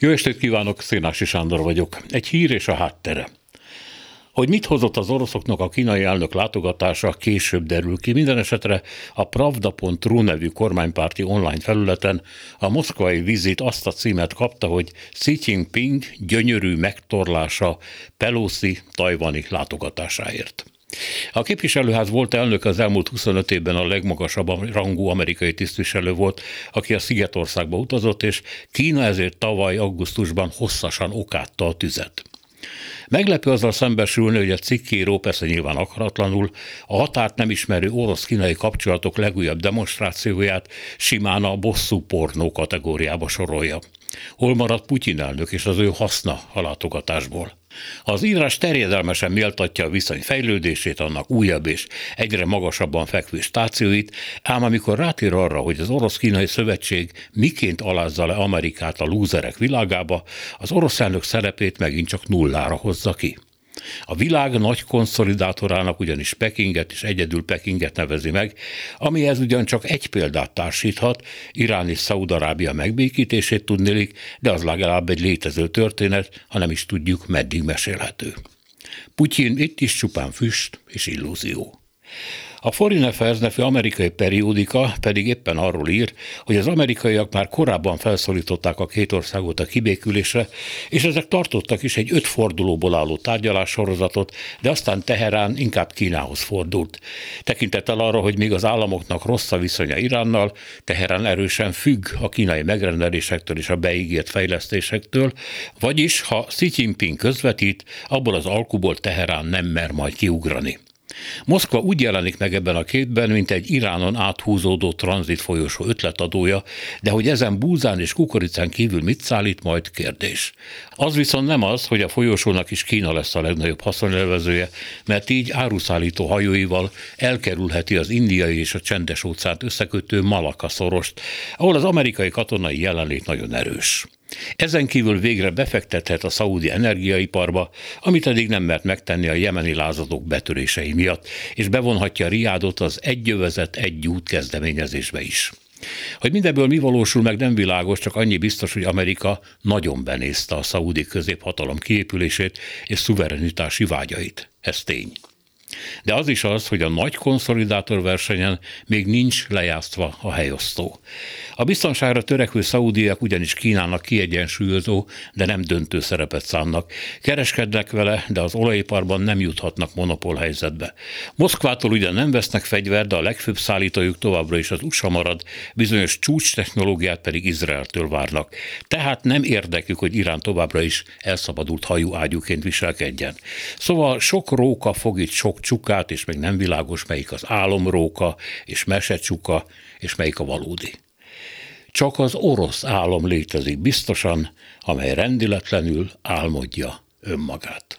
Jó estét kívánok, Szénási Sándor vagyok. Egy hír és a háttere. Hogy mit hozott az oroszoknak a kínai elnök látogatása, később derül ki. Minden esetre a Pravda.ru nevű kormánypárti online felületen a moszkvai vizit azt a címet kapta, hogy Xi Jinping gyönyörű megtorlása Pelosi tajvani látogatásáért. A képviselőház volt elnök az elmúlt 25 évben a legmagasabb rangú amerikai tisztviselő volt, aki a Szigetországba utazott, és Kína ezért tavaly augusztusban hosszasan okátta a tüzet. Meglepő azzal szembesülni, hogy a cikkíró persze nyilván akaratlanul a határt nem ismerő orosz-kínai kapcsolatok legújabb demonstrációját simán a bosszú pornó kategóriába sorolja. Hol maradt Putyin elnök és az ő haszna a látogatásból? Az írás terjedelmesen méltatja a viszony fejlődését, annak újabb és egyre magasabban fekvő stációit, ám amikor rátér arra, hogy az Orosz-Kínai Szövetség miként alázza le Amerikát a lúzerek világába, az orosz elnök szerepét megint csak nullára hozza ki. A világ nagy konszolidátorának ugyanis Pekinget és egyedül Pekinget nevezi meg, amihez ugyancsak egy példát társíthat, Irán és Szaudarábia megbékítését tudnélik, de az legalább egy létező történet, ha nem is tudjuk, meddig mesélhető. Putyin itt is csupán füst és illúzió. A Foreign Affairs nevű amerikai periódika pedig éppen arról ír, hogy az amerikaiak már korábban felszólították a két országot a kibékülésre, és ezek tartottak is egy öt fordulóból álló tárgyalássorozatot, de aztán Teherán inkább Kínához fordult. Tekintettel arra, hogy még az államoknak rossz a viszonya Iránnal, Teherán erősen függ a kínai megrendelésektől és a beígért fejlesztésektől, vagyis ha Xi Jinping közvetít, abból az alkuból Teherán nem mer majd kiugrani. Moszkva úgy jelenik meg ebben a képben, mint egy Iránon áthúzódó tranzit folyosó ötletadója, de hogy ezen búzán és kukoricán kívül mit szállít, majd kérdés. Az viszont nem az, hogy a folyosónak is Kína lesz a legnagyobb haszonélvezője, mert így áruszállító hajóival elkerülheti az indiai és a csendes óceánt összekötő Malaka szorost, ahol az amerikai katonai jelenlét nagyon erős. Ezen kívül végre befektethet a szaudi energiaiparba, amit eddig nem mert megtenni a jemeni lázadók betörései miatt, és bevonhatja Riádot az egyövezet egy út kezdeményezésbe is. Hogy mindebből mi valósul meg nem világos, csak annyi biztos, hogy Amerika nagyon benézte a szaudi középhatalom kiépülését és szuverenitási vágyait. Ez tény. De az is az, hogy a nagy konszolidátor versenyen még nincs lejátszva a helyosztó. A biztonságra törekvő szaudiak ugyanis Kínának kiegyensúlyozó, de nem döntő szerepet szánnak. Kereskednek vele, de az olajiparban nem juthatnak monopól helyzetbe. Moszkvától ugyan nem vesznek fegyvert, de a legfőbb szállítójuk továbbra is az USA marad, bizonyos csúcs technológiát pedig Izraeltől várnak. Tehát nem érdekük, hogy Irán továbbra is elszabadult hajú ágyúként viselkedjen. Szóval sok róka fog itt sok csukát, és még nem világos, melyik az álomróka és mesecsuka, és melyik a valódi. Csak az orosz álom létezik biztosan, amely rendiletlenül álmodja önmagát.